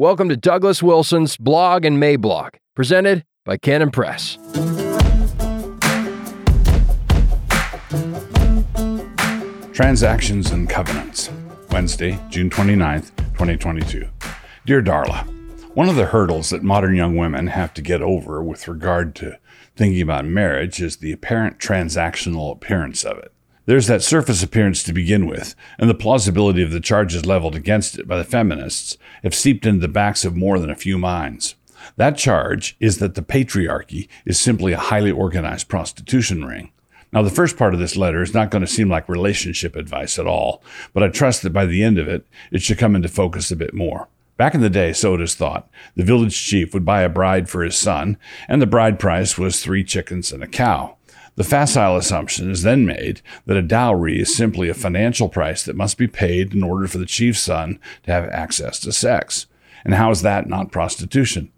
Welcome to Douglas Wilson's Blog and Mablog, presented by Canon Press. Transactions and Covenants, Wednesday, June 29th, 2022. Dear Darla, one of the hurdles that modern young women have to get over with regard to thinking about marriage is the apparent transactional appearance of it. There's that surface appearance to begin with, and the plausibility of the charges leveled against it by the feminists have seeped into the backs of more than a few minds. That charge is that the patriarchy is simply a highly organized prostitution ring. Now, the first part of this letter is not going to seem like relationship advice at all, but I trust that by the end of it, it should come into focus a bit more. Back in the day, so it is thought, the village chief would buy a bride for his son, and the bride price was three chickens and a cow. The facile assumption is then made that a dowry is simply a financial price that must be paid in order for the chief's son to have access to sex. And how is that not prostitution?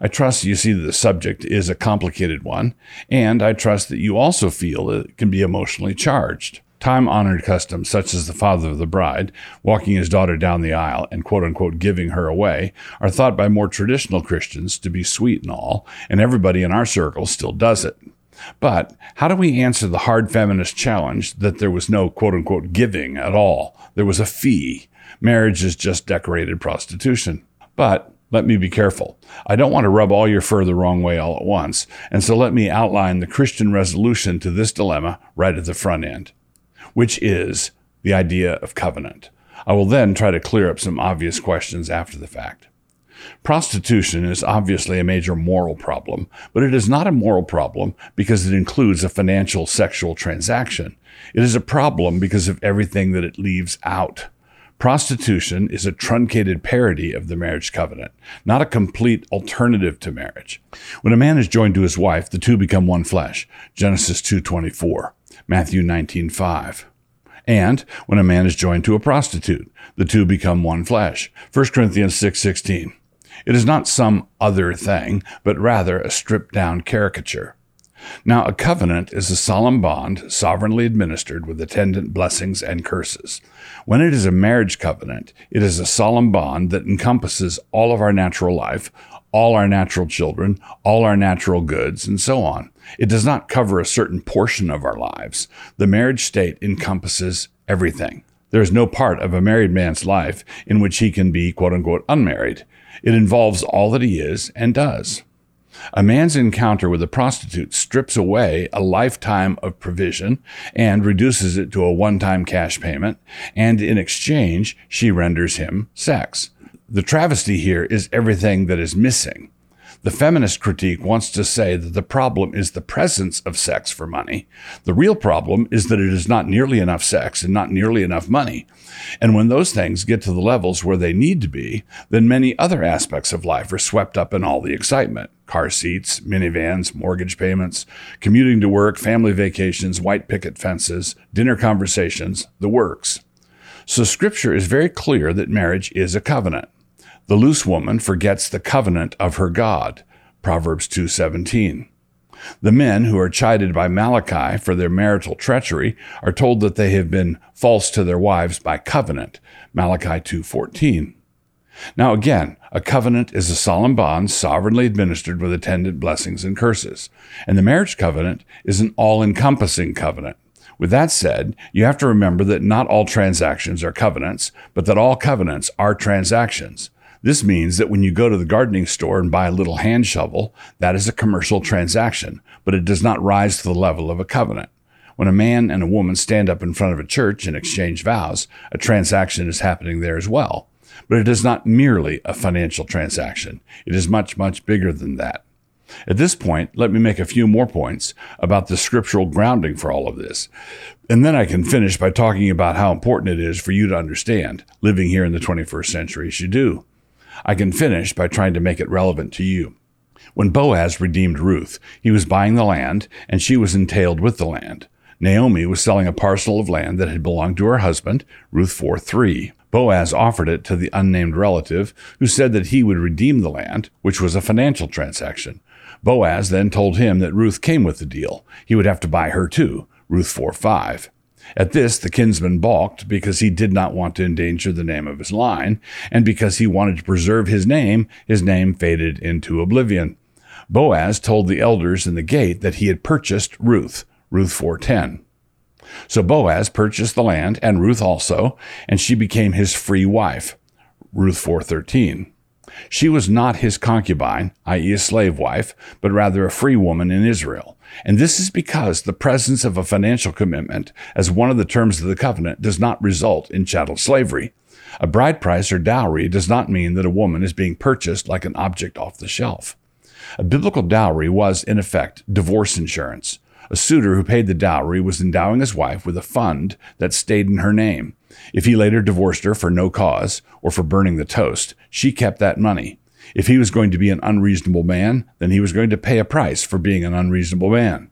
I trust you see that the subject is a complicated one, and I trust that you also feel that it can be emotionally charged. Time honored customs, such as the father of the bride walking his daughter down the aisle and quote unquote giving her away, are thought by more traditional Christians to be sweet and all, and everybody in our circle still does it. But how do we answer the hard feminist challenge that there was no quote unquote giving at all? There was a fee. Marriage is just decorated prostitution. But let me be careful. I don't want to rub all your fur the wrong way all at once, and so let me outline the Christian resolution to this dilemma right at the front end, which is the idea of covenant. I will then try to clear up some obvious questions after the fact. Prostitution is obviously a major moral problem, but it is not a moral problem because it includes a financial sexual transaction. It is a problem because of everything that it leaves out. Prostitution is a truncated parody of the marriage covenant, not a complete alternative to marriage. When a man is joined to his wife, the two become one flesh. Genesis 2:24, Matthew 19:5. And when a man is joined to a prostitute, the two become one flesh. 1 Corinthians 6:16. It is not some other thing, but rather a stripped down caricature. Now, a covenant is a solemn bond sovereignly administered with attendant blessings and curses. When it is a marriage covenant, it is a solemn bond that encompasses all of our natural life, all our natural children, all our natural goods, and so on. It does not cover a certain portion of our lives. The marriage state encompasses everything. There is no part of a married man's life in which he can be, quote unquote, unmarried. It involves all that he is and does. A man's encounter with a prostitute strips away a lifetime of provision and reduces it to a one time cash payment, and in exchange, she renders him sex. The travesty here is everything that is missing. The feminist critique wants to say that the problem is the presence of sex for money. The real problem is that it is not nearly enough sex and not nearly enough money. And when those things get to the levels where they need to be, then many other aspects of life are swept up in all the excitement car seats, minivans, mortgage payments, commuting to work, family vacations, white picket fences, dinner conversations, the works. So scripture is very clear that marriage is a covenant. The loose woman forgets the covenant of her God. Proverbs 2:17. The men who are chided by Malachi for their marital treachery are told that they have been false to their wives by covenant. Malachi 2:14. Now again, a covenant is a solemn bond sovereignly administered with attendant blessings and curses. And the marriage covenant is an all-encompassing covenant. With that said, you have to remember that not all transactions are covenants, but that all covenants are transactions. This means that when you go to the gardening store and buy a little hand shovel, that is a commercial transaction, but it does not rise to the level of a covenant. When a man and a woman stand up in front of a church and exchange vows, a transaction is happening there as well. But it is not merely a financial transaction. It is much, much bigger than that. At this point, let me make a few more points about the scriptural grounding for all of this. And then I can finish by talking about how important it is for you to understand, living here in the 21st century as you do. I can finish by trying to make it relevant to you. When Boaz redeemed Ruth, he was buying the land, and she was entailed with the land. Naomi was selling a parcel of land that had belonged to her husband, Ruth 4 3. Boaz offered it to the unnamed relative, who said that he would redeem the land, which was a financial transaction. Boaz then told him that Ruth came with the deal. He would have to buy her too, Ruth 4 5. At this, the kinsman balked because he did not want to endanger the name of his line, and because he wanted to preserve his name, his name faded into oblivion. Boaz told the elders in the gate that he had purchased Ruth, Ruth 4:10. So Boaz purchased the land and Ruth also, and she became his free wife, Ruth 4:13. She was not his concubine, i.e., a slave wife, but rather a free woman in Israel. And this is because the presence of a financial commitment as one of the terms of the covenant does not result in chattel slavery. A bride price or dowry does not mean that a woman is being purchased like an object off the shelf. A biblical dowry was, in effect, divorce insurance. A suitor who paid the dowry was endowing his wife with a fund that stayed in her name. If he later divorced her for no cause or for burning the toast, she kept that money. If he was going to be an unreasonable man, then he was going to pay a price for being an unreasonable man.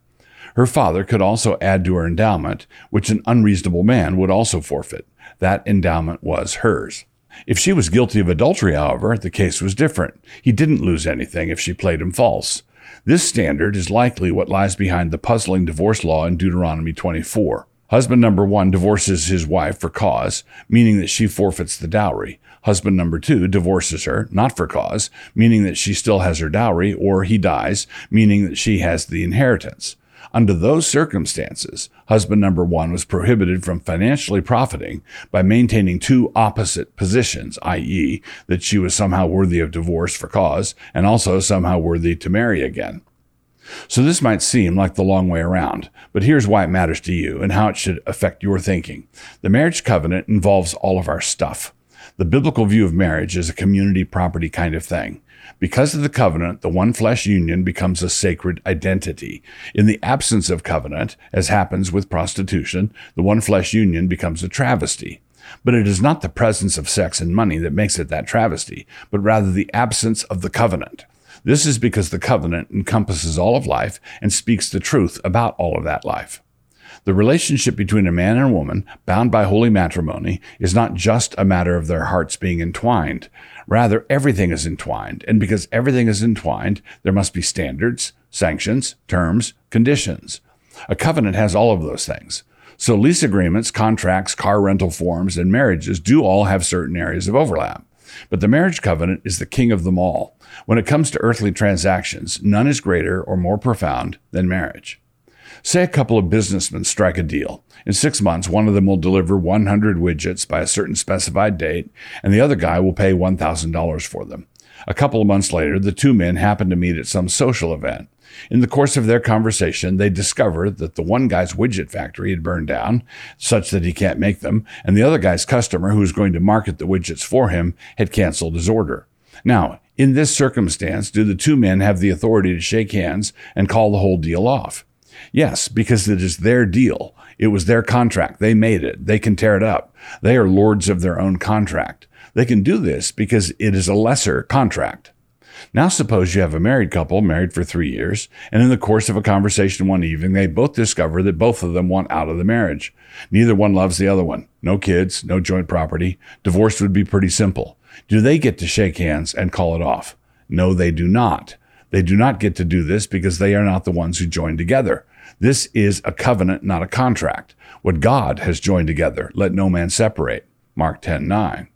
Her father could also add to her endowment, which an unreasonable man would also forfeit. That endowment was hers. If she was guilty of adultery, however, the case was different. He didn't lose anything if she played him false. This standard is likely what lies behind the puzzling divorce law in Deuteronomy 24. Husband number one divorces his wife for cause, meaning that she forfeits the dowry. Husband number two divorces her, not for cause, meaning that she still has her dowry, or he dies, meaning that she has the inheritance. Under those circumstances, husband number one was prohibited from financially profiting by maintaining two opposite positions, i.e., that she was somehow worthy of divorce for cause and also somehow worthy to marry again. So this might seem like the long way around, but here's why it matters to you and how it should affect your thinking. The marriage covenant involves all of our stuff. The biblical view of marriage is a community property kind of thing. Because of the covenant, the one flesh union becomes a sacred identity. In the absence of covenant, as happens with prostitution, the one flesh union becomes a travesty. But it is not the presence of sex and money that makes it that travesty, but rather the absence of the covenant. This is because the covenant encompasses all of life and speaks the truth about all of that life. The relationship between a man and a woman, bound by holy matrimony, is not just a matter of their hearts being entwined. Rather, everything is entwined. And because everything is entwined, there must be standards, sanctions, terms, conditions. A covenant has all of those things. So lease agreements, contracts, car rental forms, and marriages do all have certain areas of overlap. But the marriage covenant is the king of them all. When it comes to earthly transactions, none is greater or more profound than marriage. Say a couple of businessmen strike a deal. In six months, one of them will deliver 100 widgets by a certain specified date, and the other guy will pay $1,000 for them. A couple of months later, the two men happen to meet at some social event. In the course of their conversation, they discover that the one guy's widget factory had burned down, such that he can't make them, and the other guy's customer, who was going to market the widgets for him, had canceled his order. Now, in this circumstance, do the two men have the authority to shake hands and call the whole deal off? Yes, because it is their deal. It was their contract. They made it. They can tear it up. They are lords of their own contract. They can do this because it is a lesser contract. Now, suppose you have a married couple married for three years, and in the course of a conversation one evening, they both discover that both of them want out of the marriage. Neither one loves the other one. No kids, no joint property. Divorce would be pretty simple. Do they get to shake hands and call it off? No, they do not. They do not get to do this because they are not the ones who joined together. This is a covenant, not a contract. What God has joined together, let no man separate. Mark 10 9.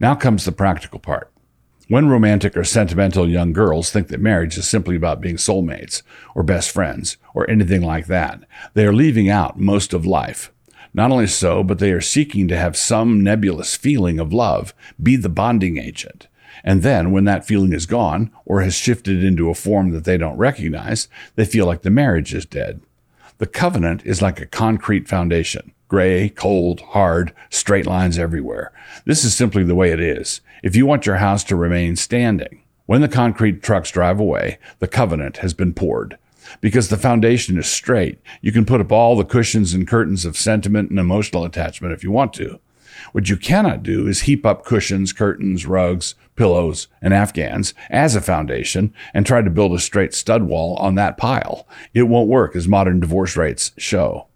Now comes the practical part. When romantic or sentimental young girls think that marriage is simply about being soulmates or best friends or anything like that, they are leaving out most of life. Not only so, but they are seeking to have some nebulous feeling of love be the bonding agent. And then, when that feeling is gone or has shifted into a form that they don't recognize, they feel like the marriage is dead. The covenant is like a concrete foundation gray, cold, hard, straight lines everywhere. This is simply the way it is. If you want your house to remain standing, when the concrete trucks drive away, the covenant has been poured. Because the foundation is straight, you can put up all the cushions and curtains of sentiment and emotional attachment if you want to. What you cannot do is heap up cushions, curtains, rugs, pillows, and afghans as a foundation and try to build a straight stud wall on that pile. It won't work as modern divorce rates show.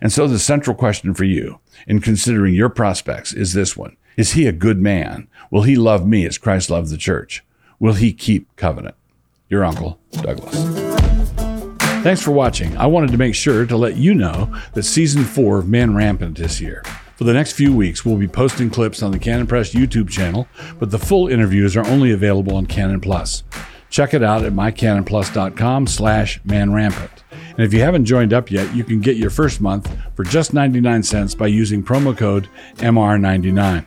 And so the central question for you in considering your prospects is this one. Is he a good man? Will he love me as Christ loved the church? Will he keep covenant? Your uncle, Douglas. Thanks for watching. I wanted to make sure to let you know that season four of Man Rampant this year. For the next few weeks, we'll be posting clips on the Canon Press YouTube channel, but the full interviews are only available on Canon Plus. Check it out at mycanonplus.com slash manrampant. And if you haven't joined up yet, you can get your first month for just 99 cents by using promo code MR99.